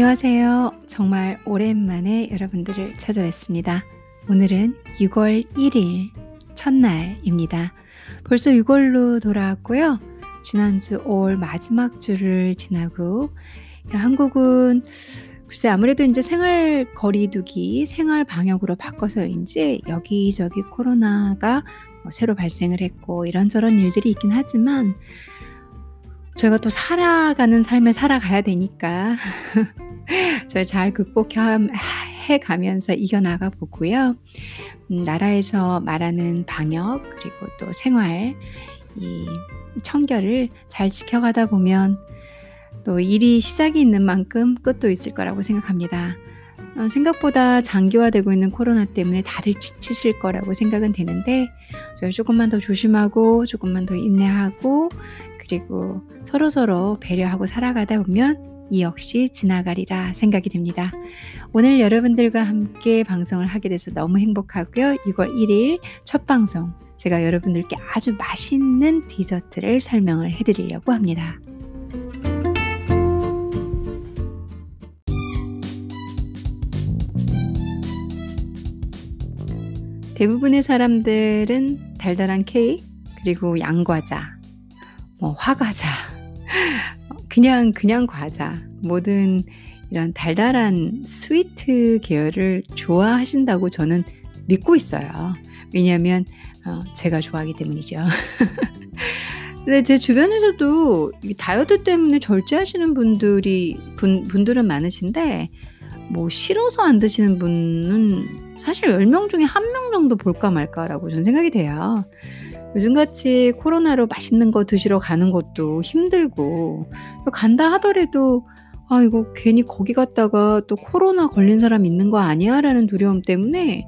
안녕하세요. 정말 오랜만에 여러분들을 찾아뵙습니다. 오늘은 6월 1일 첫날입니다. 벌써 6월로 돌아왔고요. 지난주 5월 마지막 주를 지나고 한국은 글쎄 아무래도 이제 생활 거리두기, 생활 방역으로 바꿔서인지 여기저기 코로나가 뭐 새로 발생을 했고 이런저런 일들이 있긴 하지만 저희가 또 살아가는 삶을 살아가야 되니까 저희 잘 극복해 가면서 이겨나가 보고요. 음, 나라에서 말하는 방역 그리고 또 생활 이 청결을 잘 지켜가다 보면 또 일이 시작이 있는 만큼 끝도 있을 거라고 생각합니다. 어, 생각보다 장기화되고 있는 코로나 때문에 다들 지치실 거라고 생각은 되는데 저희 조금만 더 조심하고 조금만 더 인내하고 그리고 서로서로 배려하고 살아가다 보면 이 역시 지나가리라 생각이 됩니다. 오늘 여러분들과 함께 방송을 하게 돼서 너무 행복하고요. 6월 1일 첫 방송 제가 여러분들께 아주 맛있는 디저트를 설명을 해드리려고 합니다. 대부분의 사람들은 달달한 케이크 그리고 양과자 뭐 화과자, 그냥 그냥 과자, 모든 이런 달달한 스위트 계열을 좋아하신다고 저는 믿고 있어요. 왜냐하면 어, 제가 좋아하기 때문이죠. 근데 제 주변에서도 다이어트 때문에 절제하시는 분들이 분, 분들은 많으신데 뭐 싫어서 안 드시는 분은 사실 10명 중에 1명 정도 볼까 말까라고 저는 생각이 돼요. 요즘같이 코로나로 맛있는 거 드시러 가는 것도 힘들고 간다 하더라도 아 이거 괜히 거기 갔다가 또 코로나 걸린 사람 있는 거 아니야 라는 두려움 때문에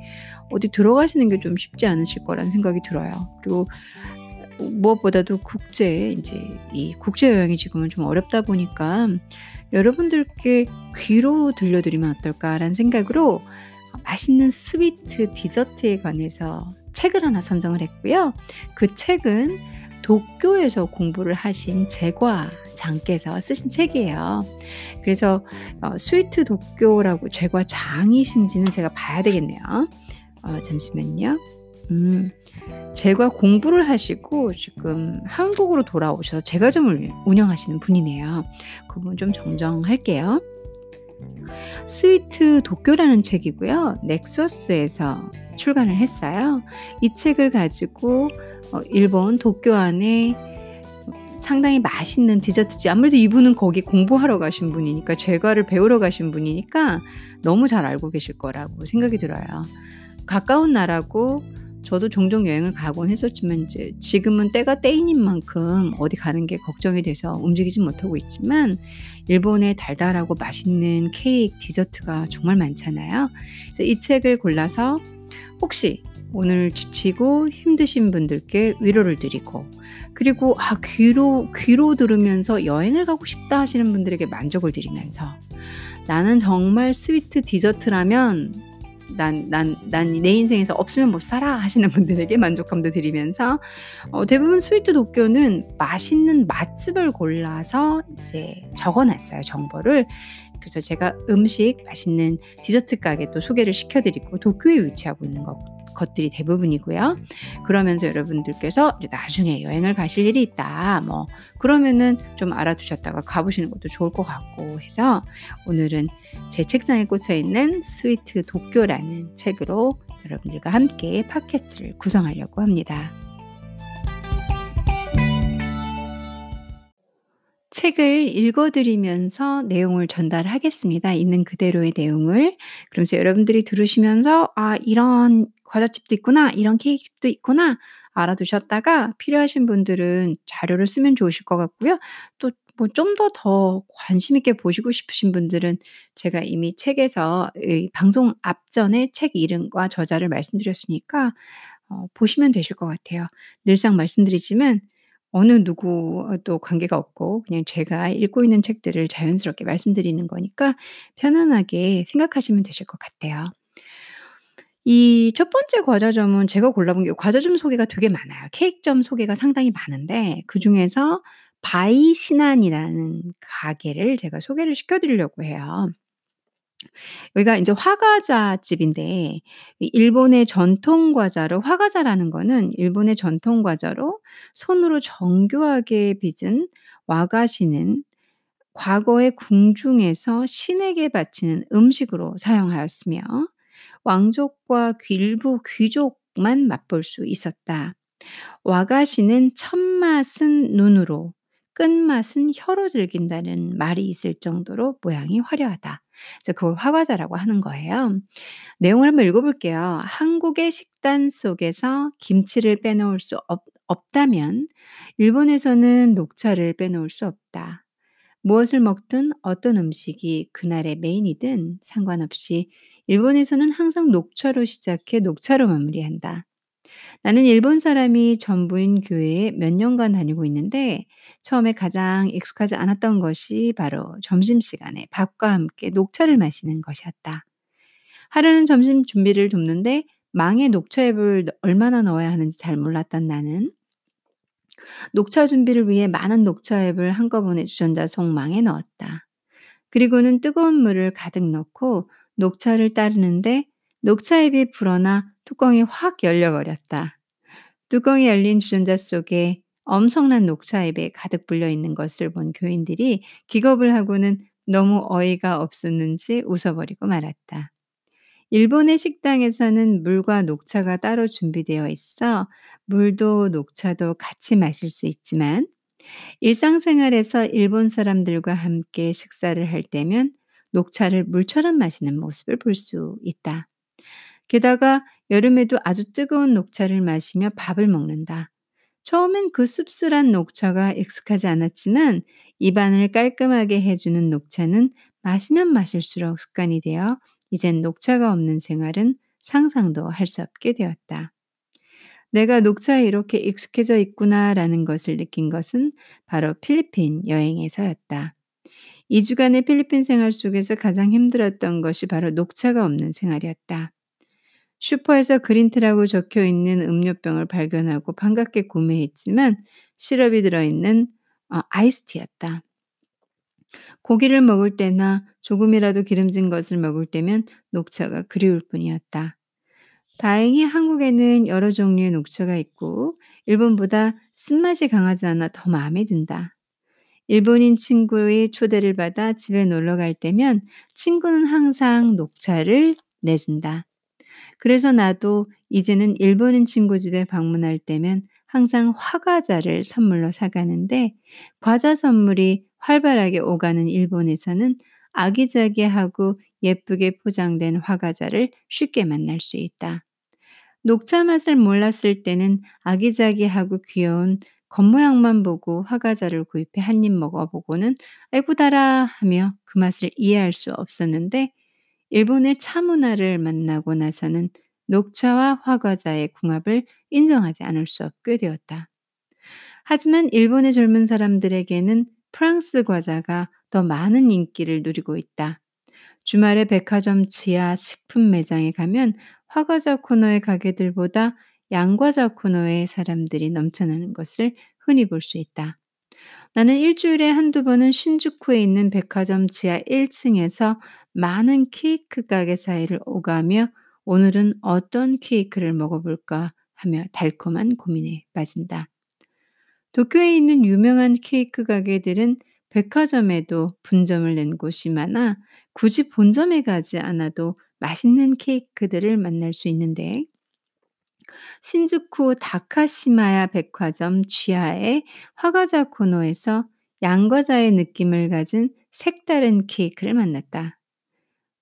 어디 들어가시는 게 좀 쉽지 않으실 거라는 생각이 들어요. 그리고 무엇보다도 국제 이제 이 국제 여행이 지금은 좀 어렵다 보니까 여러분들께 귀로 들려드리면 어떨까라는 생각으로 맛있는 스위트 디저트에 관해서 책을 하나 선정을 했고요. 그 책은 도쿄에서 공부를 하신 제과 장께서 쓰신 책이에요. 그래서 어, 스위트 도쿄라고 제과 장이신지는 제가 봐야 되겠네요. 어, 잠시만요. 음, 제과 공부를 하시고 지금 한국으로 돌아오셔서 제과점을 운영하시는 분이네요. 그분 좀 정정할게요. 스위트 도쿄라는 책이고요. 넥서스에서 출간을 했어요. 이 책을 가지고 어, 일본 도쿄 안에 상당히 맛있는 디저트집 아무래도 이분은 거기 공부하러 가신 분이니까 제과를 배우러 가신 분이니까 너무 잘 알고 계실 거라고 생각이 들어요. 가까운 나라고 저도 종종 여행을 가곤 했었지만 이제 지금은 때가 때이닌 만큼 어디 가는 게 걱정이 돼서 움직이지 못하고 있지만 일본의 달달하고 맛있는 케이크 디저트가 정말 많잖아요. 그래서 이 책을 골라서 혹시 오늘 지치고 힘드신 분들께 위로를 드리고 그리고 아 귀로 귀로 들으면서 여행을 가고 싶다 하시는 분들에게 만족을 드리면서 나는 정말 스위트 디저트라면 난, 난, 난 내 인생에서 없으면 못 살아 하시는 분들에게 만족감도 드리면서 어, 대부분 스위트 도쿄는 맛있는 맛집을 골라서 이제 적어놨어요 정보를 그래서 제가 음식 맛있는 디저트 가게 또 소개를 시켜드리고 도쿄에 위치하고 있는 것 것들이 대부분이고요. 그러면서 여러분들께서 나중에 여행을 가실 일이 있다. 뭐 그러면은 좀 알아두셨다가 가보시는 것도 좋을 것 같고 해서 오늘은 제 책상에 꽂혀 있는 스위트 도쿄라는 책으로 여러분들과 함께 팟캐스트를 구성하려고 합니다. 책을 읽어드리면서 내용을 전달하겠습니다. 있는 그대로의 내용을. 그러면서 여러분들이 들으시면서, 아, 이런 과자집도 있구나, 이런 케이크집도 있구나, 알아두셨다가 필요하신 분들은 자료를 쓰면 좋으실 것 같고요. 또 뭐 좀 더 더 관심 있게 보시고 싶으신 분들은 제가 이미 책에서 방송 앞전에 책 이름과 저자를 말씀드렸으니까 어, 보시면 되실 것 같아요. 늘상 말씀드리지만 어느 누구와도 관계가 없고 그냥 제가 읽고 있는 책들을 자연스럽게 말씀드리는 거니까 편안하게 생각하시면 되실 것 같아요. 이 첫 번째 과자점은 제가 골라본 게 과자점 소개가 되게 많아요. 케이크점 소개가 상당히 많은데 그중에서 바이신안이라는 가게를 제가 소개를 시켜 드리려고 해요. 여기가 인제 화과자 집인데 이 일본의 전통 과자로 화과자라는 거는 일본의 전통 과자로 손으로 정교하게 빚은 와가시는 과거의 궁중에서 신에게 바치는 음식으로 사용하였으며 왕족과 일부 귀족만 맛볼 수 있었다. 와가시는 첫 맛은 눈으로 끝맛은 혀로 즐긴다는 말이 있을 정도로 모양이 화려하다. 그래서 그걸 화과자라고 하는 거예요. 내용을 한번 읽어 볼게요. 한국의 식단 속에서 김치를 빼놓을 수 없 없다면 일본에서는 녹차를 빼놓을 수 없다. 무엇을 먹든 어떤 음식이 그날의 메인이든 상관없이 일본에서는 항상 녹차로 시작해 녹차로 마무리한다. 나는 일본 사람이 전부인 교회에 몇 년간 다니고 있는데 처음에 가장 익숙하지 않았던 것이 바로 점심시간에 밥과 함께 녹차를 마시는 것이었다. 하루는 점심 준비를 돕는데 망에 녹차잎을 얼마나 넣어야 하는지 잘 몰랐던 나는 녹차 준비를 위해 많은 녹차잎을 한꺼번에 주전자 속망에 넣었다. 그리고는 뜨거운 물을 가득 넣고 녹차를 따르는데 녹차잎이 불어나 뚜껑이 확 열려버렸다. 뚜껑이 열린 주전자 속에 엄청난 녹차 잎에 가득 불려 있는 것을 본 교인들이 기겁을 하고는 너무 어이가 없었는지 웃어버리고 말았다. 일본의 식당에서는 물과 녹차가 따로 준비되어 있어 물도 녹차도 같이 마실 수 있지만 일상생활에서 일본 사람들과 함께 식사를 할 때면 녹차를 물처럼 마시는 모습을 볼 수 있다. 게다가 여름에도 아주 뜨거운 녹차를 마시며 밥을 먹는다. 처음엔 그 씁쓸한 녹차가 익숙하지 않았지만 입안을 깔끔하게 해주는 녹차는 마시면 마실수록 습관이 되어 이젠 녹차가 없는 생활은 상상도 할 수 없게 되었다. 내가 녹차에 이렇게 익숙해져 있구나라는 것을 느낀 것은 바로 필리핀 여행에서였다. 2주간의 필리핀 생활 속에서 가장 힘들었던 것이 바로 녹차가 없는 생활이었다. 슈퍼에서 그린티라고 적혀 있는 음료병을 발견하고 반갑게 구매했지만 시럽이 들어있는 어, 아이스티였다. 고기를 먹을 때나 조금이라도 기름진 것을 먹을 때면 녹차가 그리울 뿐이었다. 다행히 한국에는 여러 종류의 녹차가 있고 일본보다 쓴맛이 강하지 않아 더 마음에 든다. 일본인 친구의 초대를 받아 집에 놀러 갈 때면 친구는 항상 녹차를 내준다. 그래서 나도 이제는 일본인 친구 집에 방문할 때면 항상 화과자를 선물로 사가는데 과자 선물이 활발하게 오가는 일본에서는 아기자기하고 예쁘게 포장된 화과자를 쉽게 만날 수 있다. 녹차 맛을 몰랐을 때는 아기자기하고 귀여운 겉모양만 보고 화과자를 구입해 한 입 먹어보고는 아이고 달아 하며 그 맛을 이해할 수 없었는데 일본의 차 문화를 만나고 나서는 녹차와 화과자의 궁합을 인정하지 않을 수 없게 되었다. 하지만 일본의 젊은 사람들에게는 프랑스 과자가 더 많은 인기를 누리고 있다. 주말에 백화점 지하 식품 매장에 가면 화과자 코너의 가게들보다 양과자 코너에 사람들이 넘쳐나는 것을 흔히 볼 수 있다. 나는 일주일에 한두 번은 신주쿠에 있는 백화점 지하 1층에서 많은 케이크 가게 사이를 오가며 오늘은 어떤 케이크를 먹어볼까 하며 달콤한 고민에 빠진다. 도쿄에 있는 유명한 케이크 가게들은 백화점에도 분점을 낸 곳이 많아 굳이 본점에 가지 않아도 맛있는 케이크들을 만날 수 있는데 신주쿠 다카시마야 백화점 지하의 화과자 코너에서 양과자의 느낌을 가진 색다른 케이크를 만났다.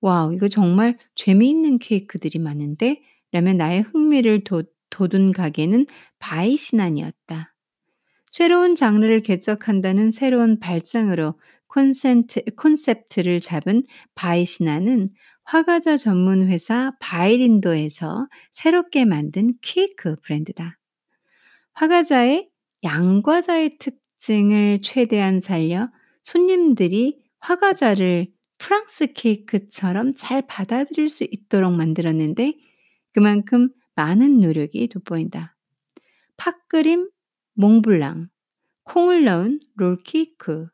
와우, 이거 정말 재미있는 케이크들이 많은데? 라며 나의 흥미를 돋, 돋은 가게는 바이시난이었다. 새로운 장르를 개척한다는 새로운 발상으로 콘센트, 콘셉트를 잡은 바이시나는 화과자 전문 회사 바이린도에서 새롭게 만든 케이크 브랜드다. 화과자의 양과자의 특징을 최대한 살려 손님들이 화과자를 프랑스 케이크처럼 잘 받아들일 수 있도록 만들었는데 그만큼 많은 노력이 돋보인다. 팥그림 몽블랑, 콩을 넣은 롤케이크,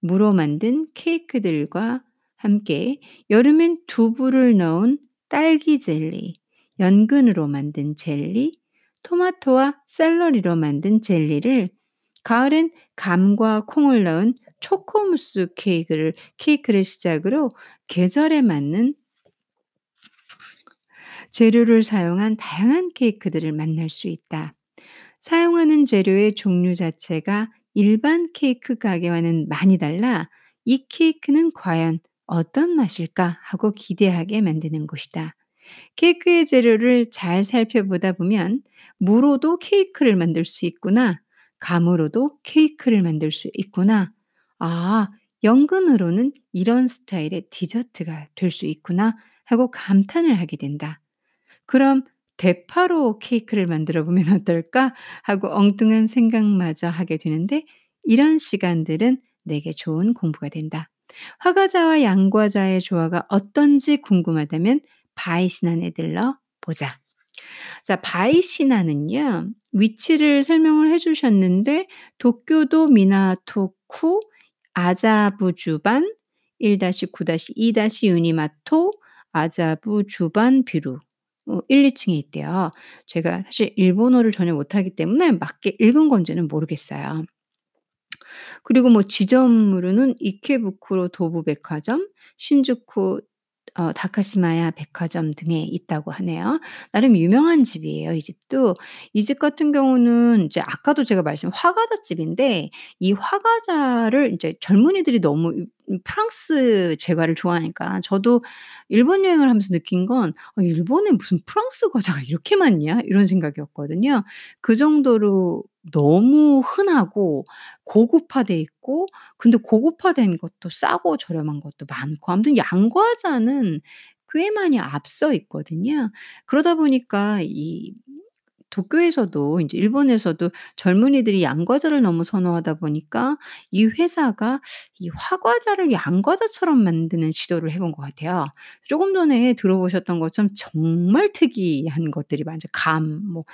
무로 만든 케이크들과 함께 여름엔 두부를 넣은 딸기 젤리, 연근으로 만든 젤리, 토마토와 샐러리로 만든 젤리를 가을엔 감과 콩을 넣은 초코무스 케이크를 케이크를 시작으로 계절에 맞는 재료를 사용한 다양한 케이크들을 만날 수 있다. 사용하는 재료의 종류 자체가 일반 케이크 가게와는 많이 달라 이 케이크는 과연 어떤 맛일까 하고 기대하게 만드는 곳이다. 케이크의 재료를 잘 살펴보다 보면 무로도 케이크를 만들 수 있구나. 감으로도 케이크를 만들 수 있구나. 아, 연근으로는 이런 스타일의 디저트가 될 수 있구나 하고 감탄을 하게 된다. 그럼 대파로 케이크를 만들어 보면 어떨까 하고 엉뚱한 생각마저 하게 되는데 이런 시간들은 내게 좋은 공부가 된다. 화과자와 양과자의 조화가 어떤지 궁금하다면 바이시나에 들러 보자. 자, 바이시나는요. 위치를 설명을 해 주셨는데 도쿄도 미나토쿠 아자부 주반 1-9-2- 유니마토 아자부 주반 비루 어1-2 층에 있대요. 제가 사실 일본어를 전혀 못하기 때문에 맞게 읽은 건지는 모르겠어요. 그리고 뭐 지점으로는 이케부쿠로 도부백화점, 신주쿠 어 다카시마야 백화점 등에 있다고 하네요. 나름 유명한 집이에요, 이 집도. 이 집 같은 경우는 이제 아까도 제가 말씀 화과자 집인데 이 화과자를 인제 젊은이들이 너무 프랑스 제과를 좋아하니까 저도 일본 여행을 하면서 느낀 건 '어 일본에 무슨 프랑스 과자가 이렇게 많냐?' 이런 생각이었거든요. 그 정도로 너무 흔하고 고급화돼 있고 근데 고급화된 것도 싸고 저렴한 것도 많고 아무튼 양과자는 꽤 많이 앞서 있거든요. 그러다 보니까 이 도쿄에서도 인제 일본에서도 젊은이들이 양과자를 너무 선호하다 보니까 이 회사가 이 화과자를 양과자처럼 만드는 시도를 해 본 것 같아요. 조금 전에 들어보셨던 것처럼 정말 특이한 것들이 많죠. 감 뭐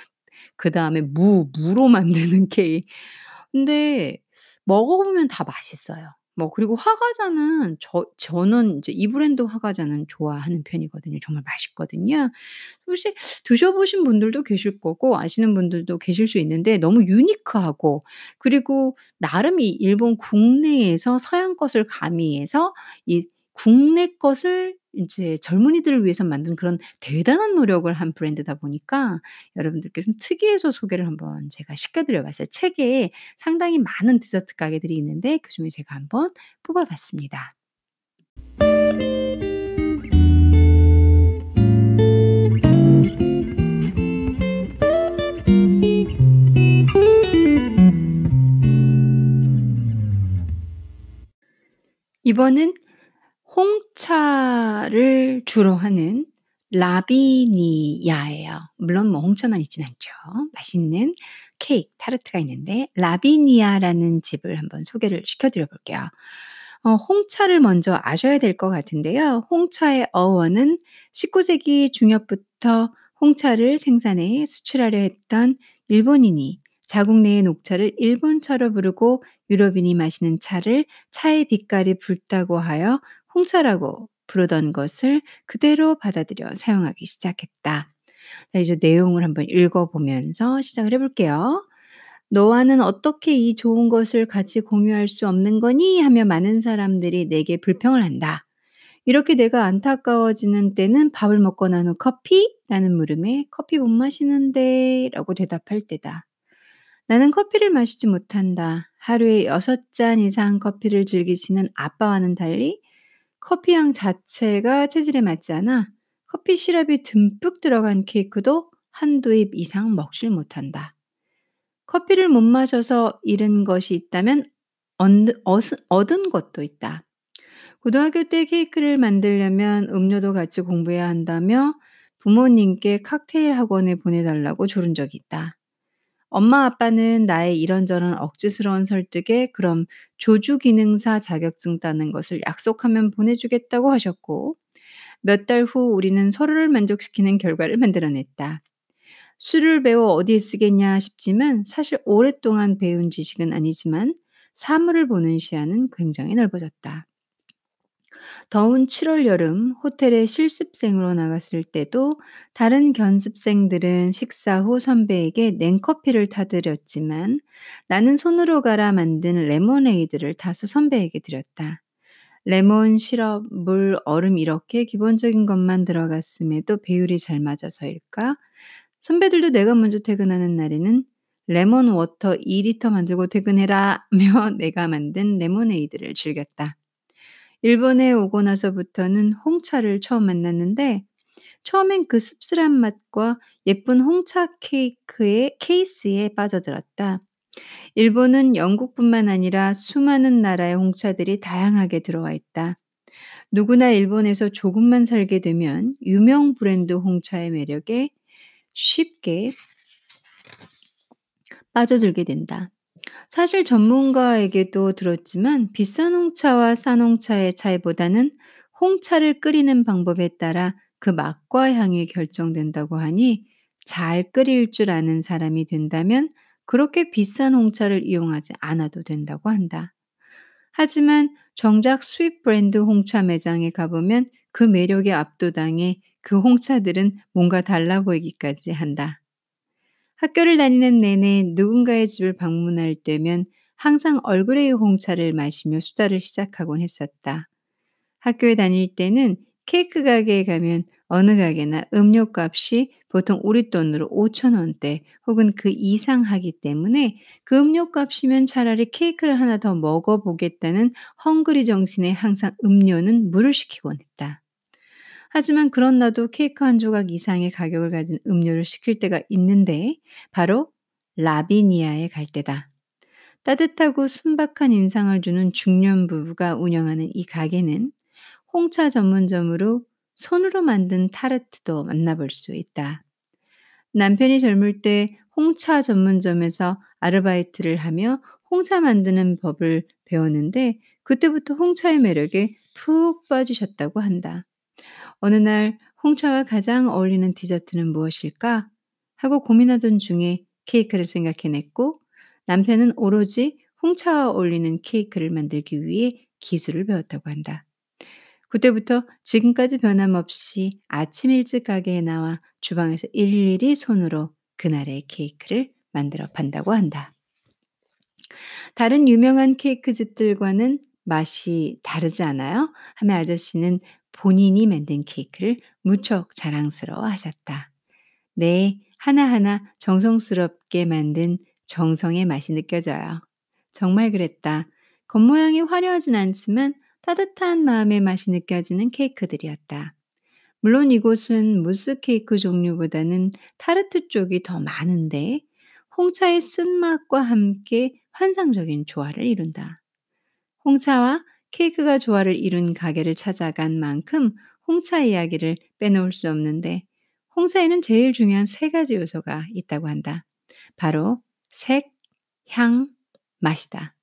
그다음에 무, 무로 만드는 케이크. 근데 먹어보면 다 맛있어요. 뭐 그리고 화과자는 저 저는 인제 이 브랜드 화과자는 좋아하는 편이거든요. 정말 맛있거든요. 혹시 드셔 보신 분들도 계실 거고 아시는 분들도 계실 수 있는데 너무 유니크하고 그리고 나름 이 일본 국내에서 서양 것을 가미해서 이 국내 것을 이제 젊은이들을 위해서 만든 그런 대단한 노력을 한 브랜드다 보니까 여러분들께 좀 특이해서 소개를 한번 제가 시켜 드려 봤어요. 책에 상당히 많은 디저트 가게들이 있는데 그 중에 제가 한번 뽑아 봤습니다. 이번은 홍차를 주로 하는 라비니아예요. 물론 뭐 홍차만 있진 않죠. 맛있는 케이크, 타르트가 있는데 라비니아라는 집을 한번 소개를 시켜 드려 볼게요. 어 홍차를 먼저 아셔야 될 것 같은데요. 홍차의 어원은 19 세기 중엽부터 홍차를 생산해 수출하려 했던 일본인이 자국 내의 녹차를 일본차로 부르고 유럽인이 마시는 차를 차의 빛깔이 붉다고 하여 홍차라고 부르던 것을 그대로 받아들여 사용하기 시작했다. 자 이제 내용을 한번 읽어 보면서 시작을 해 볼게요. "너와는 어떻게 이 좋은 것을 같이 공유할 수 없는 거니?" 하며 많은 사람들이 내게 불평을 한다. 이렇게 내가 안타까워지는 때는 "밥을 먹고 난후 커피?" 라는 물음에 "커피 못 마시는데." 라고 대답할 때다. 나는 커피를 마시지 못한다. 하루에 6잔 이상 커피를 즐기시는 아빠와는 달리 커피 향 자체가 체질에 맞지 않아 커피 시럽이 듬뿍 들어간 케이크도 한두 입 이상 먹질 못한다. 커피를 못 마셔서 잃은 것이 있다면 얻은 것도 있다. 고등학교 때 케이크를 만들려면 음료도 같이 공부해야 한다며 부모님께 칵테일 학원에 보내 달라고 조른 적이 있다. 엄마 아빠는 나의 이런저런 억지스러운 설득에 그럼 조주 기능사 자격증 따는 것을 약속하면 보내주겠다고 하셨고 몇 달 후 우리는 서로를 만족시키는 결과를 만들어냈다. 술을 배워 어디에 쓰겠냐 싶지만 사실 오랫동안 배운 지식은 아니지만 사물을 보는 시야는 굉장히 넓어졌다. 더운 7월 여름 호텔에 실습생으로 나갔을 때도 다른 견습생들은 식사 후 선배에게 냉커피를 타드렸지만 나는 손으로 갈아 만든 레모네이드를 타서 선배에게 드렸다. 레몬, 시럽, 물, 얼음 이렇게 기본적인 것만 들어갔음에도 배율이 잘 맞아서일까? 선배들도 내가 먼저 퇴근하는 날에는 레몬 water 2리터 만들고 퇴근해라 며 내가 만든 레모네이드를 즐겼다. 일본에 오고 나서부터는 홍차를 처음 만났는데 처음엔 그 씁쓸한 맛과 예쁜 홍차 케이크의 케이스에 빠져들었다. 일본은 영국뿐만 아니라 수많은 나라의 홍차들이 다양하게 들어와 있다. 누구나 일본에서 조금만 살게 되면 유명 브랜드 홍차의 매력에 쉽게 빠져들게 된다. 사실 전문가에게도 들었지만 비싼 홍차와 싼 홍차의 차이보다는 홍차를 끓이는 방법에 따라 그 맛과 향이 결정된다고 하니 잘 끓일 줄 아는 사람이 된다면 그렇게 비싼 홍차를 이용하지 않아도 된다고 한다. 하지만 정작 수입 브랜드 홍차 매장에 가보면 그 매력에 압도당해 그 홍차들은 뭔가 달라 보이기까지 한다. 학교를 다니는 내내 누군가의 집을 방문할 때면 항상 얼그레이 홍차를 마시며 수다를 시작하곤 했었다. 학교에 다닐 때는 케이크 가게에 가면 어느 가게나 음료 값이 보통 우리 돈으로 5천 원대 혹은 그 이상 하기 때문에 그 음료 값이면 차라리 케이크를 하나 더 먹어보겠다는 헝그리 정신에 항상 음료는 물을 시키곤 했다. 하지만 그런 나도 케이크 한 조각 이상의 가격을 가진 음료를 시킬 때가 있는데 바로 라비니아에 갈 때다. 따뜻하고 순박한 인상을 주는 중년 부부가 운영하는 이 가게는 홍차 전문점으로 손으로 만든 타르트도 만나볼 수 있다. 남편이 젊을 때 홍차 전문점에서 아르바이트를 하며 홍차 만드는 법을 배웠는데 그때부터 홍차의 매력에 푹 빠지셨다고 한다. 어느 날 홍차와 가장 어울리는 디저트는 무엇일까? 하고 고민하던 중에 케이크를 생각해냈고 남편은 오로지 홍차와 어울리는 케이크를 만들기 위해 기술을 배웠다고 한다. 그때부터 지금까지 변함없이 아침 일찍 가게에 나와 주방에서 일일이 손으로 그날의 케이크를 만들어 판다고 한다. 다른 유명한 케이크 집들과는 맛이 다르지 않아요? 하며 아저씨는 본인이 만든 케이크를 무척 자랑스러워 하셨다. 네, 하나하나 정성스럽게 만든 정성의 맛이 느껴져요. 정말 그랬다. 겉모양이 화려하진 않지만 따뜻한 마음의 맛이 느껴지는 케이크들이었다. 물론 이곳은 무스 케이크 종류보다는 타르트 쪽이 더 많은데 홍차의 쓴맛과 함께 환상적인 조화를 이룬다. 홍차와 케이크가 조화를 이룬 가게를 찾아간 만큼 홍차 이야기를 빼놓을 수 없는데 홍차에는 제일 중요한 세 가지 요소가 있다고 한다. 바로 색, 향, 맛이다.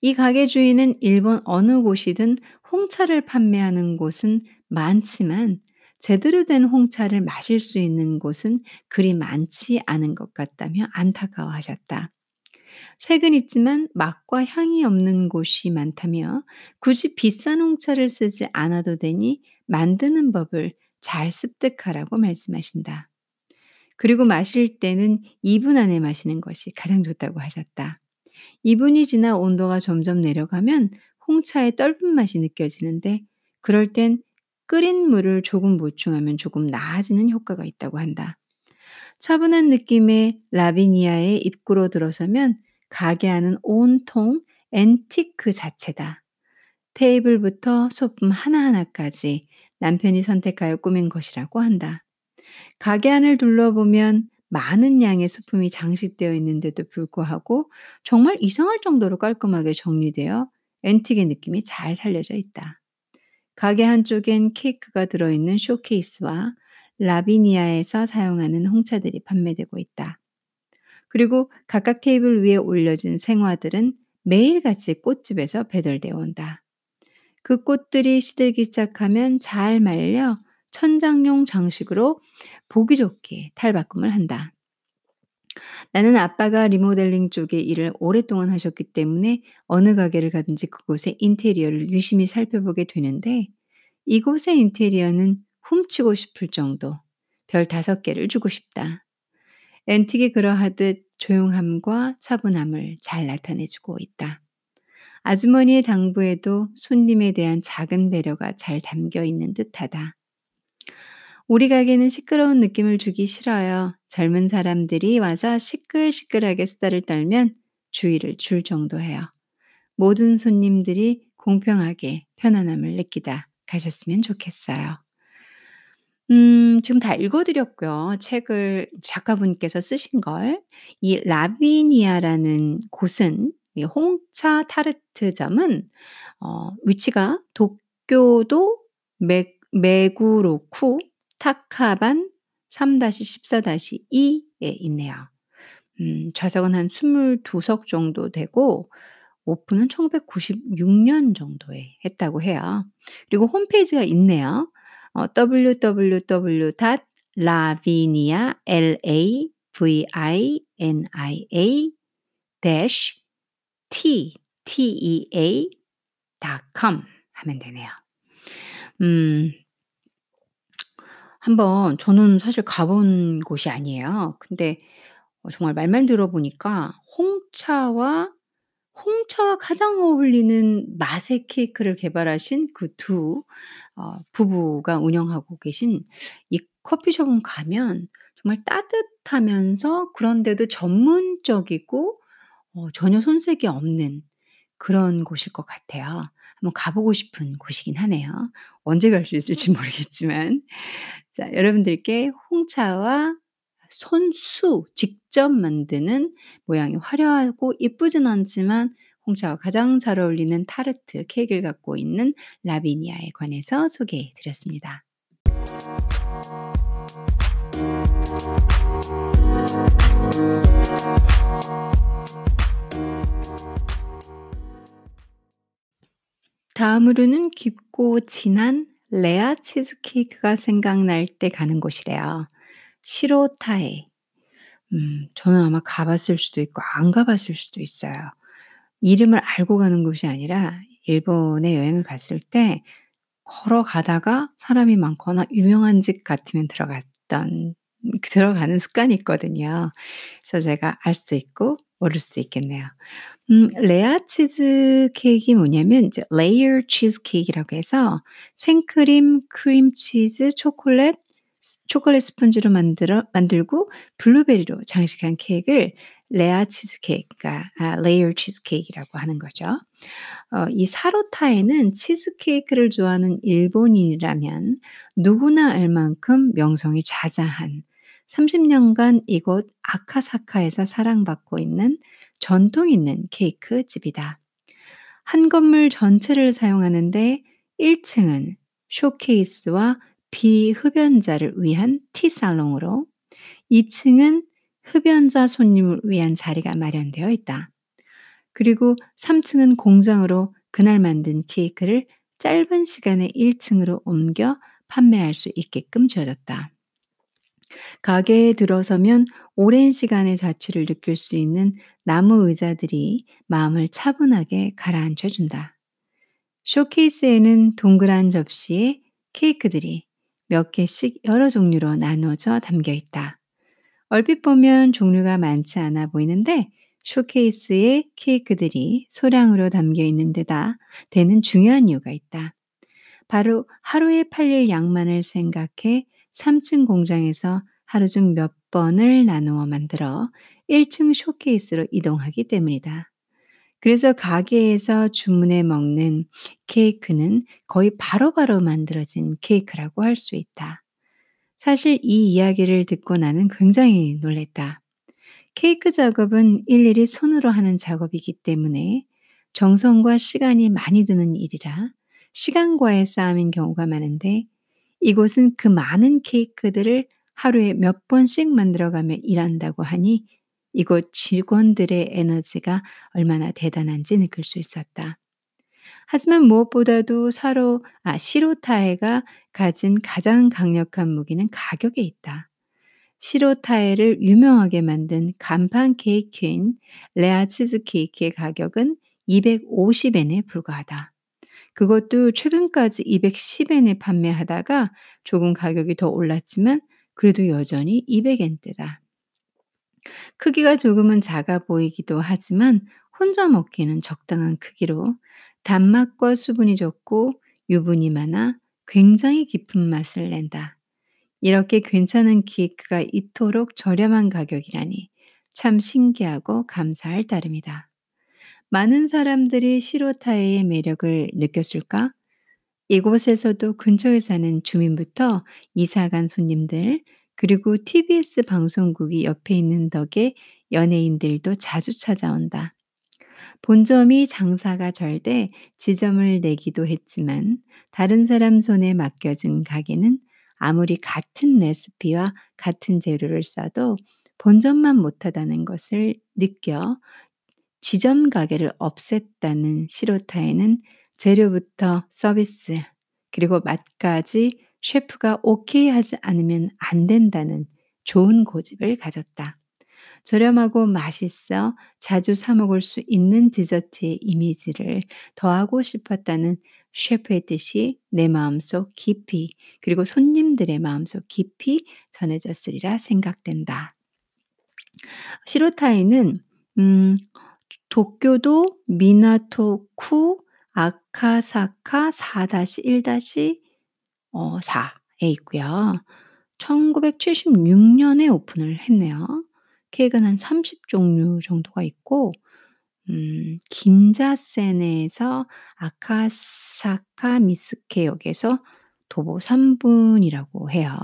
이 가게 주인은 일본 어느 곳이든 홍차를 판매하는 곳은 많지만 제대로 된 홍차를 마실 수 있는 곳은 그리 많지 않은 것 같다며 안타까워하셨다. 색은 있지만 맛과 향이 없는 곳이 많다며 굳이 비싼 홍차를 쓰지 않아도 되니 만드는 법을 잘 습득하라고 말씀하신다. 그리고 마실 때는 2분 안에 마시는 것이 가장 좋다고 하셨다. 2분이 지나 온도가 점점 내려가면 홍차의 떫은 맛이 느껴지는데 그럴 땐 끓인 물을 조금 보충하면 조금 나아지는 효과가 있다고 한다. 차분한 느낌의 라비니아의 입구로 들어서면 가게 안은 온통 앤티크 자체다. 테이블부터 소품 하나하나까지 남편이 선택하여 꾸민 것이라고 한다. 가게 안을 둘러보면 많은 양의 소품이 장식되어 있는데도 불구하고 정말 이상할 정도로 깔끔하게 정리되어 앤틱의 느낌이 잘 살려져 있다. 가게 한쪽엔 케이크가 들어있는 쇼케이스와 라비니아에서 사용하는 홍차들이 판매되고 있다. 그리고 각각 테이블 위에 올려진 생화들은 매일같이 꽃집에서 배달되어 온다. 그 꽃들이 시들기 시작하면 잘 말려 천장용 장식으로 보기 좋게 탈바꿈을 한다. 나는 아빠가 리모델링 쪽의 일을 오랫동안 하셨기 때문에 어느 가게를 가든지 그곳의 인테리어를 유심히 살펴보게 되는데 이곳의 인테리어는 훔치고 싶을 정도. 별 다섯 개를 주고 싶다. 앤틱이 그러하듯 조용함과 차분함을 잘 나타내주고 있다. 아주머니의 당부에도 손님에 대한 작은 배려가 잘 담겨 있는 듯하다. 우리 가게는 시끄러운 느낌을 주기 싫어요. 젊은 사람들이 와서 시끌시끌하게 수다를 떨면 주의를 줄 정도예요. 모든 손님들이 공평하게 편안함을 느끼다 가셨으면 좋겠어요. 음 지금 다 읽어 드렸고요. 책을 작가분께서 쓰신 걸. 이 라비니아라는 곳은 이 홍차 타르트점은 어 위치가 도쿄도 메 메구로쿠 타카반 3-14-2에 있네요. 음 좌석은 한 22석 정도 되고 오픈은 1996년 정도에 했다고 해요. 그리고 홈페이지가 있네요. 어 www.lavinia l a v i n i a dash t t e a com 하면 되네요. 음. 한번 저는 사실 가본 곳이 아니에요. 근데 어 정말 말만 들어보니까 홍차와 홍차와 가장 어울리는 맛의 케이크를 개발하신 그 두 어 부부가 운영하고 계신 이 커피숍은 가면 정말 따뜻하면서 그런데도 전문적이고 어 전혀 손색이 없는 그런 곳일 것 같아요. 한번 가 보고 싶은 곳이긴 하네요. 언제 갈 수 있을지 모르겠지만. 자 여러분들께 홍차와 손수 직접 만드는 모양이 화려하고 예쁘진 않지만 홍차와 가장 잘 어울리는 타르트 케이크를 갖고 있는 라비니아에 관해서 소개해 드렸습니다. 다음으로는 깊고 진한 레아 치즈케이크가 생각날 때 가는 곳이래요. 시로타에. 음 저는 아마 가 봤을 수도 있고 안 가 봤을 수도 있어요. 이름을 알고 가는 곳이 아니라 일본에 여행을 갔을 때 걸어가다가 사람이 많거나 유명한 집 같으면 들어갔던 들어가는 습관이 있거든요. 그래서 제가 알 수도 있고 모를 수도 있겠네요. 음 레아 치즈 케이크이 뭐냐면 이제 레이어 치즈 케이크라고 해서 생크림, 크림 치즈, 초콜릿, 스 초콜릿 스펀지로 만들어 만들고 블루베리로 장식한 케이크를 레아 치즈 케이크 그러니까 아 레이어 치즈 케이크라고 하는 거죠. 어 이 사로타에는 치즈 케이크를 좋아하는 일본인이라면 누구나 알 만큼 명성이 자자한 30 년간 이곳 아카사카에서 사랑받고 있는 전통 있는 케이크 집이다. 한 건물 전체를 사용하는데 1 층은 쇼케이스와 비흡연자를 위한 티 살롱으로 2 층은 흡연자 손님을 위한 자리가 마련되어 있다. 그리고 3 층은 공장으로 그날 만든 케이크를 짧은 시간에 1 층으로 옮겨 판매할 수 있게끔 지어졌다. 가게에 들어서면 오랜 시간의 자취를 느낄 수 있는 나무 의자들이 마음을 차분하게 가라앉혀 준다. 쇼케이스에는 동그란 접시에 케이크들이 몇 개씩 여러 종류로 나누어져 담겨 있다. 얼핏 보면 종류가 많지 않아 보이는데 쇼케이스에 케이크들이 소량으로 담겨 있는 데다 되는 중요한 이유가 있다. 바로 하루에 팔릴 양만을 생각해 3층 공장에서 하루 중 몇 번을 나누어 만들어 1층 쇼케이스로 이동하기 때문이다. 그래서 가게에서 주문해 먹는 케이크는 거의 바로 바로 만들어진 케이크라고 할 수 있다. 사실 이 이야기를 듣고 나는 굉장히 놀랐다. 케이크 작업은 일일이 손으로 하는 작업이기 때문에 정성과 시간이 많이 드는 일이라 시간과의 싸움인 경우가 많은데 이곳은 그 많은 케이크들을 하루에 몇 번씩 만들어가며 일한다고 하니 이곳 직원들의 에너지가 얼마나 대단한지 느낄 수 있었다. 하지만 무엇보다도 사로 아 시로타에가 가진 가장 강력한 무기는 가격에 있다. 시로타에를 유명하게 만든 간판 케이크인 레아 치즈 케이크의 가격은 250엔에 불과하다. 그것도 최근까지 210엔에 판매하다가 조금 가격이 더 올랐지만 그래도 여전히 200엔대다. 크기가 조금은 작아 보이기도 하지만 혼자 먹기는 적당한 크기로 단맛과 수분이 적고 유분이 많아 굉장히 깊은 맛을 낸다. 이렇게 괜찮은 케이크가 이토록 저렴한 가격이라니 참 신기하고 감사할 따름이다. 많은 사람들이 시로타에의 매력을 느꼈을까? 이곳에서도 근처에 사는 주민부터 이사 간 손님들, 그리고 TBS 방송국이 옆에 있는 덕에 연예인들도 자주 찾아온다. 본점이 장사가 잘 돼 지점을 내기도 했지만 다른 사람 손에 맡겨진 가게는 아무리 같은 레시피와 같은 재료를 써도 본점만 못하다는 것을 느껴 지점 가게를 없앴다는 시로타에는 재료부터 서비스 그리고 맛까지 셰프가 오케이 하지 않으면 안 된다는 좋은 고집을 가졌다. 저렴하고 맛있어 자주 사 먹을 수 있는 디저트의 이미지를 더하고 싶었다는 셰프의 뜻이 내 마음속 깊이 그리고 손님들의 마음속 깊이 전해졌으리라 생각된다. 시로타이는 음, 도쿄도 미나토쿠 아카사카 4-1-4에 있고요. 1976년에 오픈을 했네요. 케이크는 한 30 종류 정도가 있고 음 긴자센에서 아카사카 미스케 역에서 도보 3 분이라고 해요.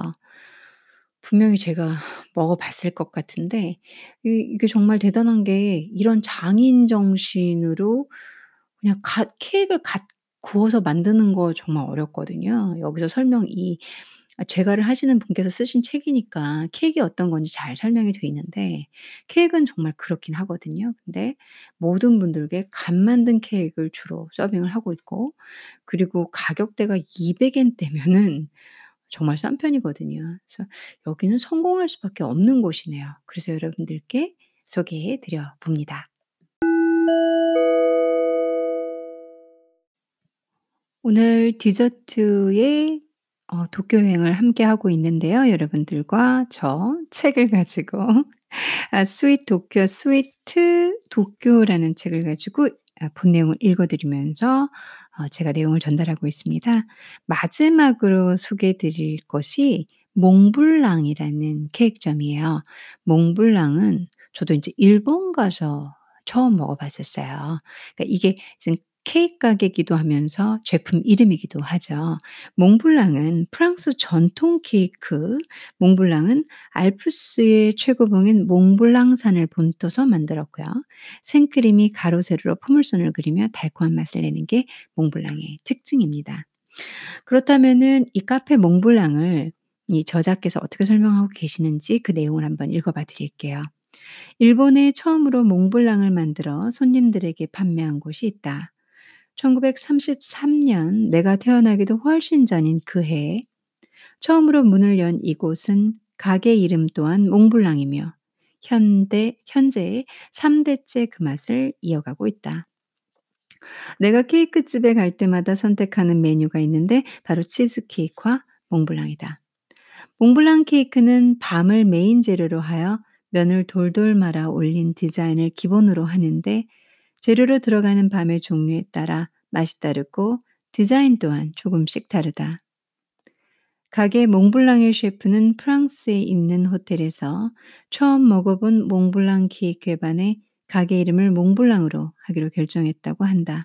분명히 제가 먹어 봤을 것 같은데 이 이게 정말 대단한 게 이런 장인 정신으로 그냥 갓 케이크를 갓 구워서 만드는 거 정말 어렵거든요. 여기서 설명 이아 제과를 하시는 분께서 쓰신 책이니까 케이크가 어떤 건지 잘 설명이 돼 있는데 케이크는 정말 그렇긴 하거든요. 근데 모든 분들께 갓 만든 케이크를 주로 서빙을 하고 있고 그리고 가격대가 200엔대면은 정말 싼 편이거든요. 그래서 여기는 성공할 수밖에 없는 곳이네요. 그래서 여러분들께 소개해 드려 봅니다. 오늘 디저트의 어 도쿄 여행을 함께 하고 있는데요. 여러분들과 저 책을 가지고 아 sweet 도쿄 sweet 도쿄라는 책을 가지고 아 본 내용을 읽어 드리면서 어 제가 내용을 전달하고 있습니다. 마지막으로 소개해 드릴 것이 몽블랑이라는 케이크점이에요. 몽블랑은 저도 인제 일본 가서 처음 먹어 봤었어요. 그러니까 이게 지금 케이크 가게이기도 하면서 제품 이름이기도 하죠. 몽블랑은 프랑스 전통 케이크 몽블랑은 알프스의 최고봉인 몽블랑산을 본떠서 만들었고요. 생크림이 가로 세로로 포물선을 그리며 달콤한 맛을 내는 게 몽블랑의 특징입니다. 그렇다면은 이 카페 몽블랑을 이 저자께서 어떻게 설명하고 계시는지 그 내용을 한번 읽어 봐 드릴게요. "일본에 처음으로 몽블랑을 만들어 손님들에게 판매한 곳이 있다. 1933년 내가 태어나기도 훨씬 전인 그 해에 처음으로 문을 연 이곳은 가게 이름 또한 몽블랑이며 현대 현재 3 대째 그 맛을 이어가고 있다. 내가 케이크집에 갈 때마다 선택하는 메뉴가 있는데 바로 치즈케이크와 몽블랑이다. 몽블랑 케이크는 밤을 메인 재료로 하여 면을 돌돌 말아 올린 디자인을 기본으로 하는데 재료로 들어가는 밤의 종류에 따라 맛이 다르고 디자인 또한 조금씩 다르다. 가게 몽블랑의 셰프는 프랑스에 있는 호텔에서 처음 먹어본 몽블랑 케이크에 반해 가게 이름을 몽블랑으로 하기로 결정했다고 한다.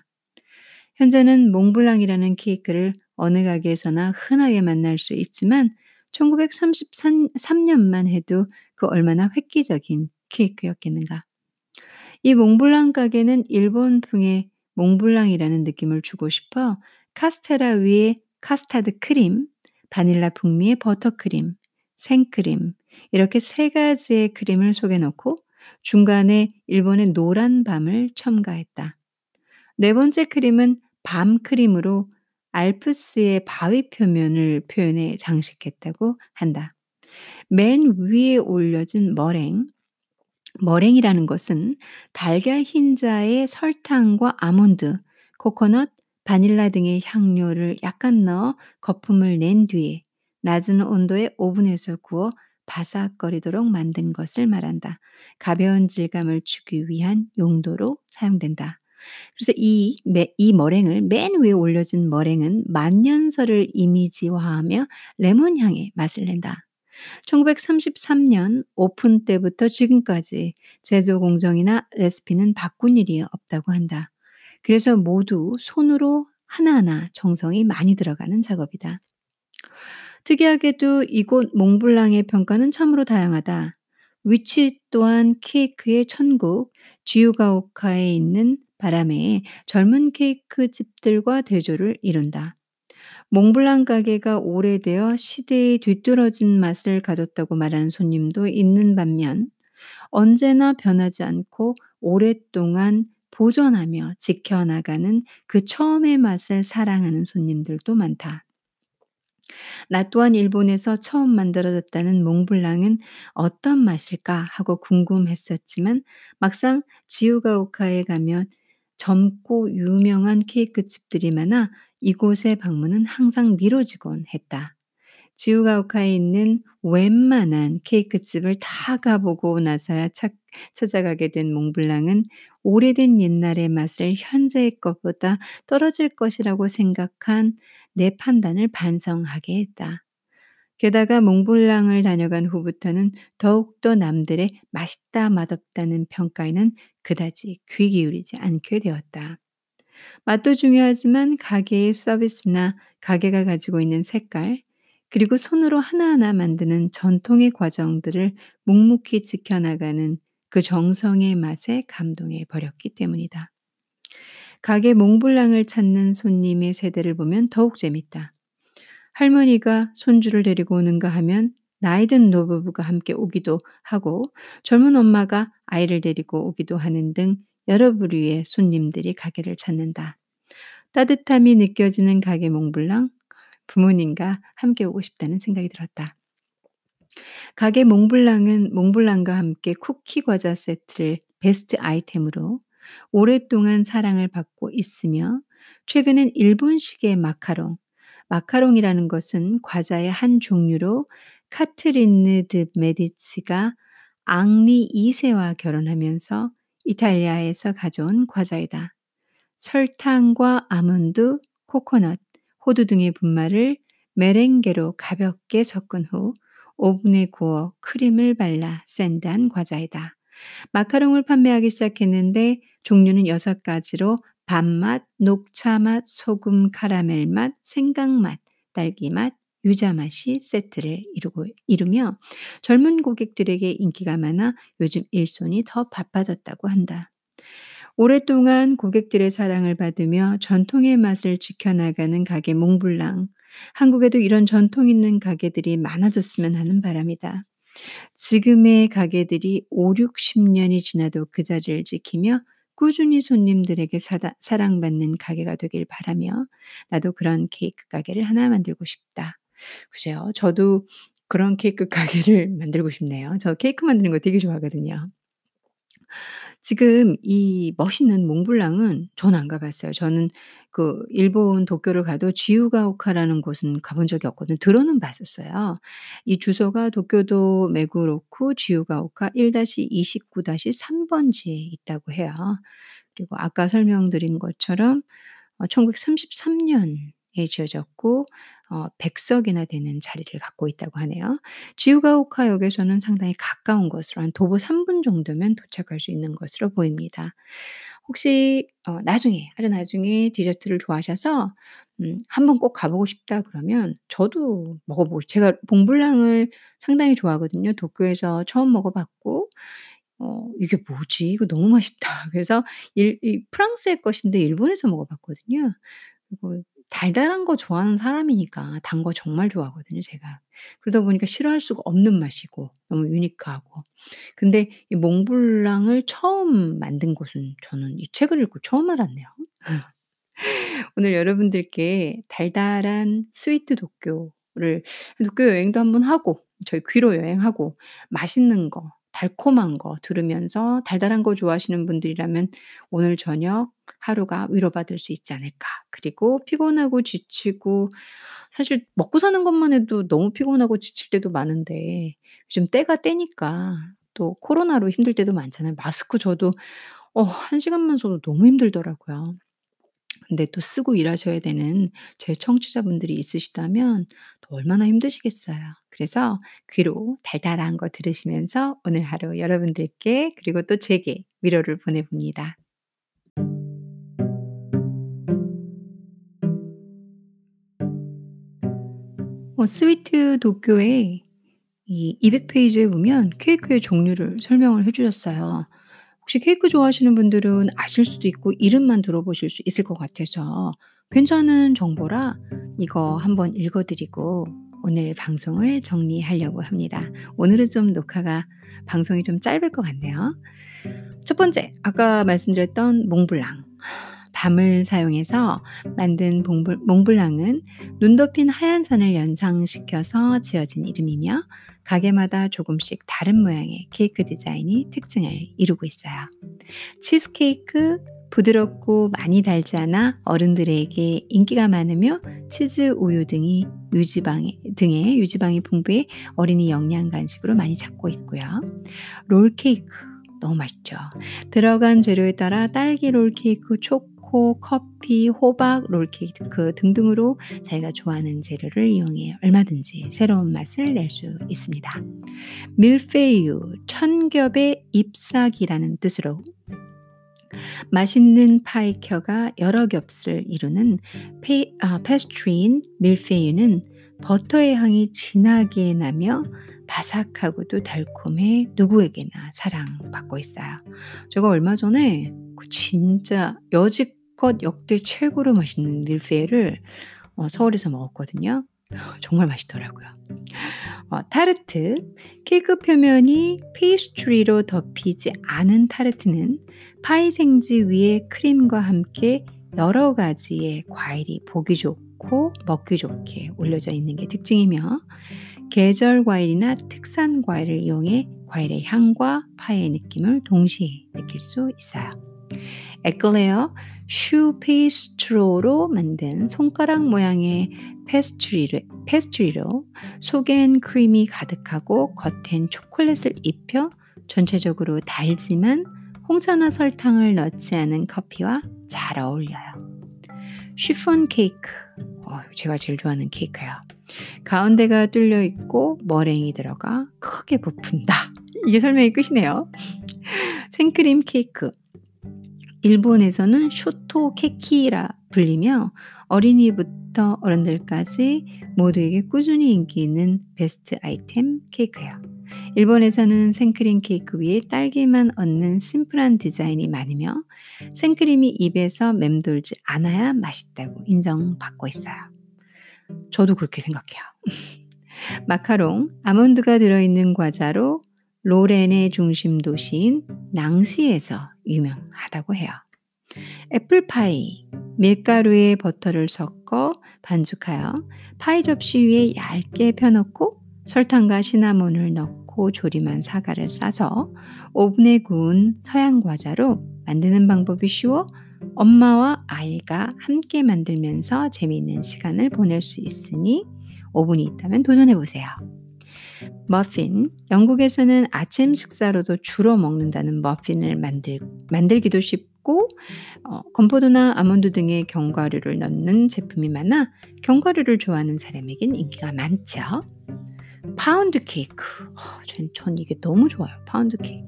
현재는 몽블랑이라는 케이크를 어느 가게에서나 흔하게 만날 수 있지만 1933년만 해도 그 얼마나 획기적인 케이크였겠는가. 이 몽블랑 가게는 일본풍의 몽블랑이라는 느낌을 주고 싶어 카스테라 위에 카스타드 크림, 바닐라 풍미의 버터크림, 생크림 이렇게 세 가지의 크림을 속에 넣고 중간에 일본의 노란 밤을 첨가했다. 네 번째 크림은 밤 크림으로 알프스의 바위 표면을 표현해 장식했다고 한다. 맨 위에 올려진 머랭. 머랭이라는 것은 달걀 흰자에 설탕과 아몬드, 코코넛, 바닐라 등의 향료를 약간 넣어 거품을 낸 뒤에 낮은 온도의 오븐에서 구워 바삭거리도록 만든 것을 말한다. 가벼운 질감을 주기 위한 용도로 사용된다. 그래서 이, 이 머랭을 맨 위에 올려진 머랭은 만년설을 이미지화하며 레몬 향의 맛을 낸다. 1933년 오픈 때부터 지금까지 제조 공정이나 레시피는 바꾼 일이 없다고 한다. 그래서 모두 손으로 하나하나 정성이 많이 들어가는 작업이다. 특이하게도 이곳 몽블랑의 평가는 참으로 다양하다. 위치 또한 케이크의 천국 지유가오카에 있는 바람에 젊은 케이크 집들과 대조를 이룬다. 몽블랑 가게가 오래되어 시대에 뒤떨어진 맛을 가졌다고 말하는 손님도 있는 반면 언제나 변하지 않고 오랫동안 보존하며 지켜나가는 그 처음의 맛을 사랑하는 손님들도 많다. 나 또한 일본에서 처음 만들어졌다는 몽블랑은 어떤 맛일까 하고 궁금했었지만 막상 지우가오카에 가면 젊고 유명한 케이크 집들이 많아 이곳의 방문은 항상 미뤄지곤 했다. 지우가오카에 있는 웬만한 케이크집을 다 가보고 나서야 찾, 찾아가게 된 몽블랑은 오래된 옛날의 맛을 현재의 것보다 떨어질 것이라고 생각한 내 판단을 반성하게 했다. 게다가 몽블랑을 다녀간 후부터는 더욱더 남들의 맛있다 맛없다는 평가에는 그다지 귀 기울이지 않게 되었다. 맛도 중요하지만 가게의 서비스나 가게가 가지고 있는 색깔, 그리고 손으로 하나하나 만드는 전통의 과정들을 묵묵히 지켜나가는 그 정성의 맛에 감동해 버렸기 때문이다. 가게 몽블랑을 찾는 손님의 세대를 보면 더욱 재밌다. 할머니가 손주를 데리고 오는가 하면 나이든 노부부가 함께 오기도 하고 젊은 엄마가 아이를 데리고 오기도 하는 등 여러 부류의 손님들이 가게를 찾는다. 따뜻함이 느껴지는 가게 몽블랑, 부모님과 함께 오고 싶다는 생각이 들었다. 가게 몽블랑은 몽블랑과 함께 쿠키 과자 세트를 베스트 아이템으로 오랫동안 사랑을 받고 있으며 최근엔 일본식의 마카롱, 마카롱이라는 것은 과자의 한 종류로 카트린느 드 메디치가 앙리 2세와 결혼하면서 이탈리아에서 가져온 과자이다. 설탕과 아몬드, 코코넛, 호두 등의 분말을 메렝게로 가볍게 섞은 후 오븐에 구워 크림을 발라 샌드한 과자이다. 마카롱을 판매하기 시작했는데 종류는 6가지로 밥맛, 녹차맛, 소금, 카라멜 맛, 생강맛, 딸기맛, 유자 맛이 세트를 이루고, 이루며 젊은 고객들에게 인기가 많아 요즘 일손이 더 바빠졌다고 한다. 오랫동안 고객들의 사랑을 받으며 전통의 맛을 지켜나가는 가게 몽블랑. 한국에도 이런 전통 있는 가게들이 많아졌으면 하는 바람이다. 지금의 가게들이 5, 60년이 지나도 그 자리를 지키며 꾸준히 손님들에게 사다, 사랑받는 가게가 되길 바라며 나도 그런 케이크 가게를 하나 만들고 싶다. 글쎄요. 저도 그런 케이크 가게를 만들고 싶네요. 저 케이크 만드는 거 되게 좋아하거든요. 지금 이 멋있는 몽블랑은 저는 안 가 봤어요. 저는 그 일본 도쿄를 가도 지우가오카라는 곳은 가 본 적이 없거든요. 들어는 봤었어요. 이 주소가 도쿄도 메구로쿠 지우가오카 1-29-3 번지에 있다고 해요. 그리고 아까 설명드린 것처럼 어 1933 년에 지어졌고 어 100 석이나 되는 자리를 갖고 있다고 하네요. 지우가오카역에서는 상당히 가까운 것으로 한 도보 3분 정도면 도착할 수 있는 것으로 보입니다. 혹시 어 나중에 아주 나중에 디저트를 좋아하셔서 음 '한번 꼭 가 보고 싶다.' 그러면 저도 먹어 보고 제가 몽블랑을 상당히 좋아하거든요. 도쿄에서 처음 먹어 봤고 어 '이게 뭐지? 이거 너무 맛있다.' 그래서 일이 프랑스의 것인데 일본에서 먹어 봤거든요. 그리고 달달한 거 좋아하는 사람이니까 단 거 정말 좋아하거든요 제가. 그러다 보니까 싫어할 수가 없는 맛이고 너무 유니크하고. 근데 이 몽블랑을 처음 만든 곳은 저는 이 책을 읽고 처음 알았네요. 오늘 여러분들께 달달한 스위트 도쿄를 도쿄 여행도 한번 하고 저희 귀로 여행하고 맛있는 거, 달콤한 거 들으면서 달달한 거 좋아하시는 분들이라면 오늘 저녁 하루가 위로받을 수 있지 않을까. 그리고 피곤하고 지치고 사실 먹고 사는 것만 해도 너무 피곤하고 지칠 때도 많은데 요즘 때가 때니까 또 코로나로 힘들 때도 많잖아요. 마스크 저도 어1 시간만 써도 너무 힘들더라고요. 근데 또 쓰고 일하셔야 되는 제 청취자분들이 있으시다면 또 얼마나 힘드시겠어요. 그래서 귀로 달달한 거 들으시면서 오늘 하루 여러분들께 그리고 또 제게 위로를 보내 봅니다. 어 스위트 도쿄에 이200 페이지에 보면 케이크의 종류를 설명을 해 주셨어요. 혹시 케이크 좋아하시는 분들은 아실 수도 있고 이름만 들어보실 수 있을 것 같아서 괜찮은 정보라 이거 한번 읽어 드리고 오늘 방송을 정리하려고 합니다. 오늘은 좀 녹화가 방송이 좀 짧을 것 같네요. 첫 번째, 아까 말씀드렸던 몽블랑. 밤을 사용해서 만든 봉블, 몽블랑은 눈 덮인 하얀 산을 연상시켜서 지어진 이름이며 가게마다 조금씩 다른 모양의 케이크 디자인이 특징을 이루고 있어요. 치즈케이크, 부드럽고 많이 달지 않아 어른들에게 인기가 많으며 치즈, 우유 등이 유지방이, 등의 유지방이 풍부해 어린이 영양 간식으로 많이 찾고 있고요. 롤케이크 너무 맛있죠. 들어간 재료에 따라 딸기 롤케이크, 초코, 커피, 호박, 롤케이크 등등으로 자기가 좋아하는 재료를 이용해 얼마든지 새로운 맛을 낼 수 있습니다. 밀푀유, 천겹의 잎사귀라는 뜻으로 맛있는 파이 켜가 여러 겹을 이루는 페, 아, 페스트리인 밀푀유는 버터의 향이 진하게 나며 바삭하고도 달콤해 누구에게나 사랑받고 있어요. 제가 얼마 전에 그 진짜 여지껏 역대 최고로 맛있는 밀푀유를 어, 서울에서 먹었거든요. 정말 맛있더라고요. 어, 타르트. 케이크 표면이 페이스트리로 덮이지 않은 타르트는 파이 생지 위에 크림과 함께 여러 가지의 과일이 보기 좋고 먹기 좋게 올려져 있는 게 특징이며 계절 과일이나 특산 과일을 이용해 과일의 향과 파이의 느낌을 동시에 느낄 수 있어요. 에클레어 슈 페이스트리로 만든 손가락 모양의 페스트리를, 페스트리로 속엔 크림이 가득하고 겉엔 초콜릿을 입혀 전체적으로 달지만 홍차나 설탕을 넣지 않은 커피와 잘 어울려요. 쉬폰 케이크, 어, 제가 제일 좋아하는 케이크예요. 가운데가 뚫려 있고 머랭이 들어가 크게 부푼다. 이게 설명이 끝이네요. 생크림 케이크. 일본에서는 쇼토 케키라 불리며 어린이부터 어른들까지 모두에게 꾸준히 인기 있는 베스트 아이템 케이크예요. 일본에서는 생크림 케이크 위에 딸기만 얹는 심플한 디자인이 많으며 생크림이 입에서 맴돌지 않아야 맛있다고 인정받고 있어요. 저도 그렇게 생각해요. 마카롱, 아몬드가 들어있는 과자로 로렌의 중심 도시인 낭시에서 유명하다고 해요. 애플파이, 밀가루에 버터를 섞어 반죽하여 파이 접시 위에 얇게 펴놓고 설탕과 시나몬을 넣고 조림한 사과를 싸서 오븐에 구운 서양 과자로 만드는 방법이 쉬워 엄마와 아이가 함께 만들면서 재미있는 시간을 보낼 수 있으니 오븐이 있다면 도전해 보세요. 머핀. 영국에서는 아침 식사로도 주로 먹는다는 머핀을 만들, 만들기도 쉽고, 어, 건포도나 아몬드 등의 견과류를 넣는 제품이 많아 견과류를 좋아하는 사람에겐 인기가 많죠. 파운드 케이크. 어, 전, 전 이게 너무 좋아요. 파운드 케이크.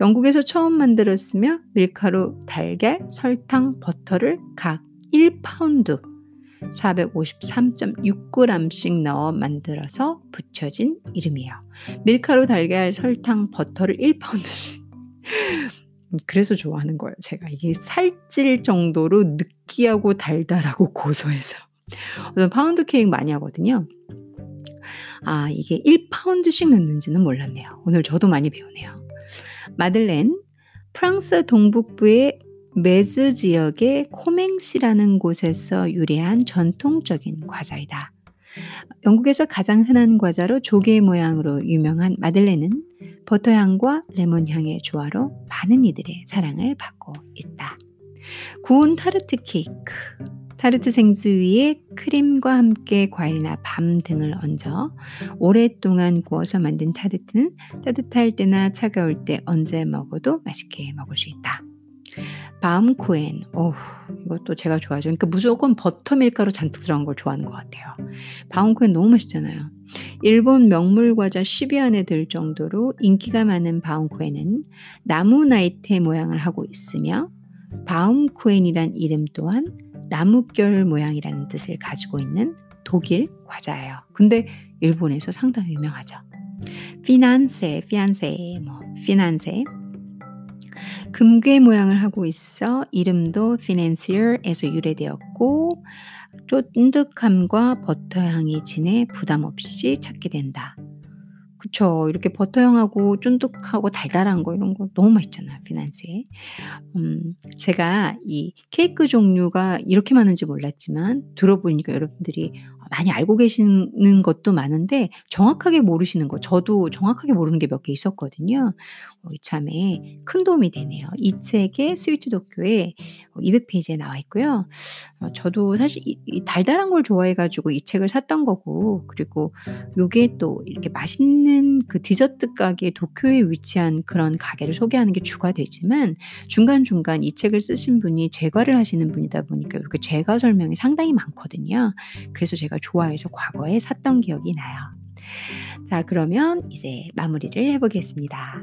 영국에서 처음 만들었으며 밀가루, 달걀, 설탕, 버터를 각 1파운드 453.6g씩 넣어 만들어서 붙여진 이름이에요. 밀가루, 달걀, 설탕, 버터를 1파운드씩. 그래서 좋아하는 거예요. 제가 이게 살찔 정도로 느끼하고 달달하고 고소해서. 저는 파운드 케이크 많이 하거든요. 아, 이게 1파운드씩 넣는지는 몰랐네요. 오늘 저도 많이 배우네요. 마들렌, 프랑스 동북부의 메즈 지역의 코맹시라는 곳에서 유래한 전통적인 과자이다. 영국에서 가장 흔한 과자로 조개 모양으로 유명한 마들렌은 버터향과 레몬향의 조화로 많은 이들의 사랑을 받고 있다. 구운 타르트 케이크. 타르트 생수 위에 크림과 함께 과일이나 밤 등을 얹어 오랫동안 구워서 만든 타르트는 따뜻할 때나 차가울 때 언제 먹어도 맛있게 먹을 수 있다. 바움쿠엔. 어우, 이것도 제가 좋아하죠. 그러니까 무조건 버터 밀가루 잔뜩 들어간 걸 좋아하는 것 같아요. 바움쿠엔 너무 맛있잖아요. 일본 명물 과자 10위 안에 들 정도로 인기가 많은 바움쿠엔은 나무 나이테 모양을 하고 있으며 바움쿠엔이란 이름 또한 나뭇결 모양이라는 뜻을 가지고 있는 독일 과자예요. 근데 일본에서 상당히 유명하죠. 피난세, 피안세, 뭐 피난세 금괴 모양을 하고 있어 이름도 financier에서 유래되었고 쫀득함과 버터 향이 진해 부담 없이 찾게 된다. 그쵸. 이렇게 버터향하고 쫀득하고 달달한 거 이런 거 너무 맛있잖아요, 피난세. 음, 제가 이 케이크 종류가 이렇게 많은지 몰랐지만 들어보니까 여러분들이 많이 알고 계시는 것도 많은데 정확하게 모르시는 거 저도 정확하게 모르는 게 몇 개 있었거든요. 어, 이참에 큰 도움이 되네요. 이 책의 스위트 도쿄에 200페이지에 나와 있고요. 어, 저도 사실 이, 이 달달한 걸 좋아해 가지고 이 책을 샀던 거고 그리고 요게 또 이렇게 맛있는 그 디저트 가게 도쿄에 위치한 그런 가게를 소개하는 게 주가 되지만 중간중간 이 책을 쓰신 분이 제과를 하시는 분이다 보니까 이렇게 제과 설명이 상당히 많거든요. 그래서 제가 좋아해서 과거에 샀던 기억이 나요. 자, 그러면 이제 마무리를 해보겠습니다.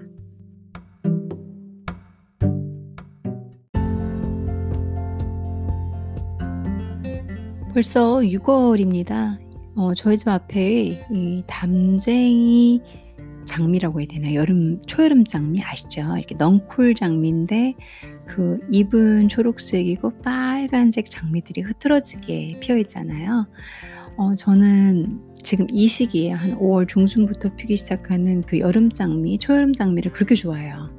벌써 6월입니다. 어, 저희 집 앞에 이 담쟁이 장미라고 해야 되나 여름 초여름 장미 아시죠? 이렇게 넝쿨 장미인데 그 잎은 초록색이고 빨간색 장미들이 흐트러지게 피어 있잖아요. 어, 저는 지금 이 시기에 한 5월 중순부터 피기 시작하는 그 여름 장미, 초여름 장미를 그렇게 좋아해요.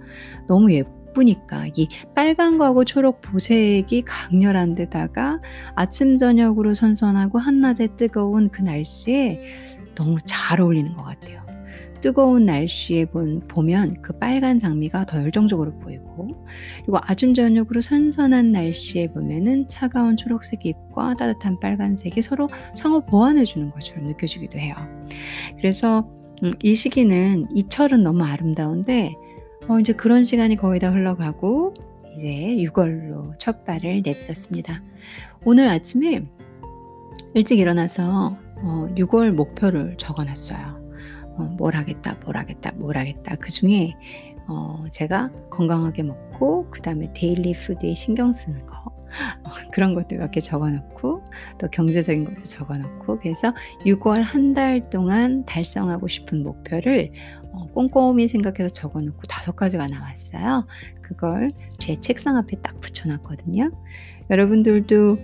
너무 예쁘니까 이 빨간 거하고 초록 보색이 강렬한 데다가 아침 저녁으로 선선하고 한낮에 뜨거운 그 날씨에 너무 잘 어울리는 것 같아요. 뜨거운 날씨에 본, 보면 그 빨간 장미가 더 열정적으로 보이고 그리고 아침 저녁으로 선선한 날씨에 보면은 차가운 초록색 잎과 따뜻한 빨간색이 서로 상호 보완해 주는 것처럼 느껴지기도 해요. 그래서 음, 이 시기는 이 철은 너무 아름다운데 어, 이제 그런 시간이 거의 다 흘러가고 이제 6월로 첫 발을 내딛었습니다. 오늘 아침에 일찍 일어나서 어, 6월 목표를 적어놨어요. 어, 뭘 하겠다, 뭘 하겠다, 뭘 하겠다. 그 중에 어, 제가 건강하게 먹고 그 다음에 daily food에 신경 쓰는 거 어, 그런 것들 몇개 적어놓고 또 경제적인 것도 적어놓고 그래서 6월 한 달 동안 달성하고 싶은 목표를 어, 꼼꼼히 생각해서 적어놓고 다섯 가지가 나왔어요. 그걸 제 책상 앞에 딱 붙여놨거든요. 여러분들도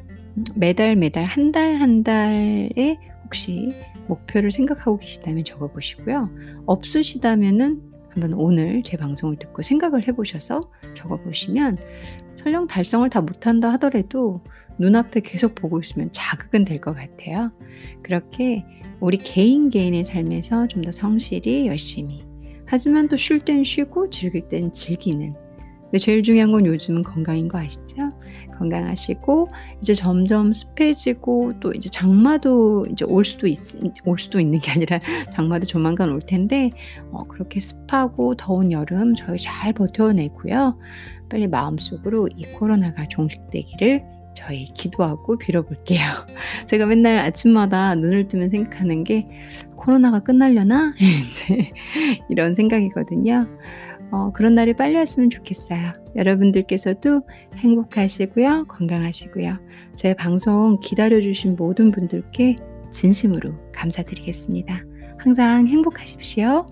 매달 매달 한 달 한 달에 혹시 목표를 생각하고 계시다면 적어보시고요. 없으시다면은 한번 오늘 제 방송을 듣고 생각을 해보셔서 적어보시면 설령 달성을 다 못한다 하더라도 눈앞에 계속 보고 있으면 자극은 될 것 같아요. 그렇게 우리 개인 개인의 삶에서 좀 더 성실히 열심히 하지만 또 쉴 땐 쉬고 즐길 땐 즐기는 근데 제일 중요한 건 요즘은 건강인 거 아시죠? 건강하시고 이제 점점 습해지고 또 이제 장마도 이제 올 수도 있, 올 수도 있는 게 아니라 장마도 조만간 올 텐데 어, 그렇게 습하고 더운 여름 저희 잘 버텨내고요. 빨리 마음속으로 이 코로나가 종식되기를 저희 기도하고 빌어볼게요. 제가 맨날 아침마다 눈을 뜨면 생각하는 게 코로나가 끝날려나? 이런 생각이거든요. 어, 그런 날이 빨리 왔으면 좋겠어요. 여러분들께서도 행복하시고요. 건강하시고요. 제 방송 기다려주신 모든 분들께 진심으로 감사드리겠습니다. 항상 행복하십시오.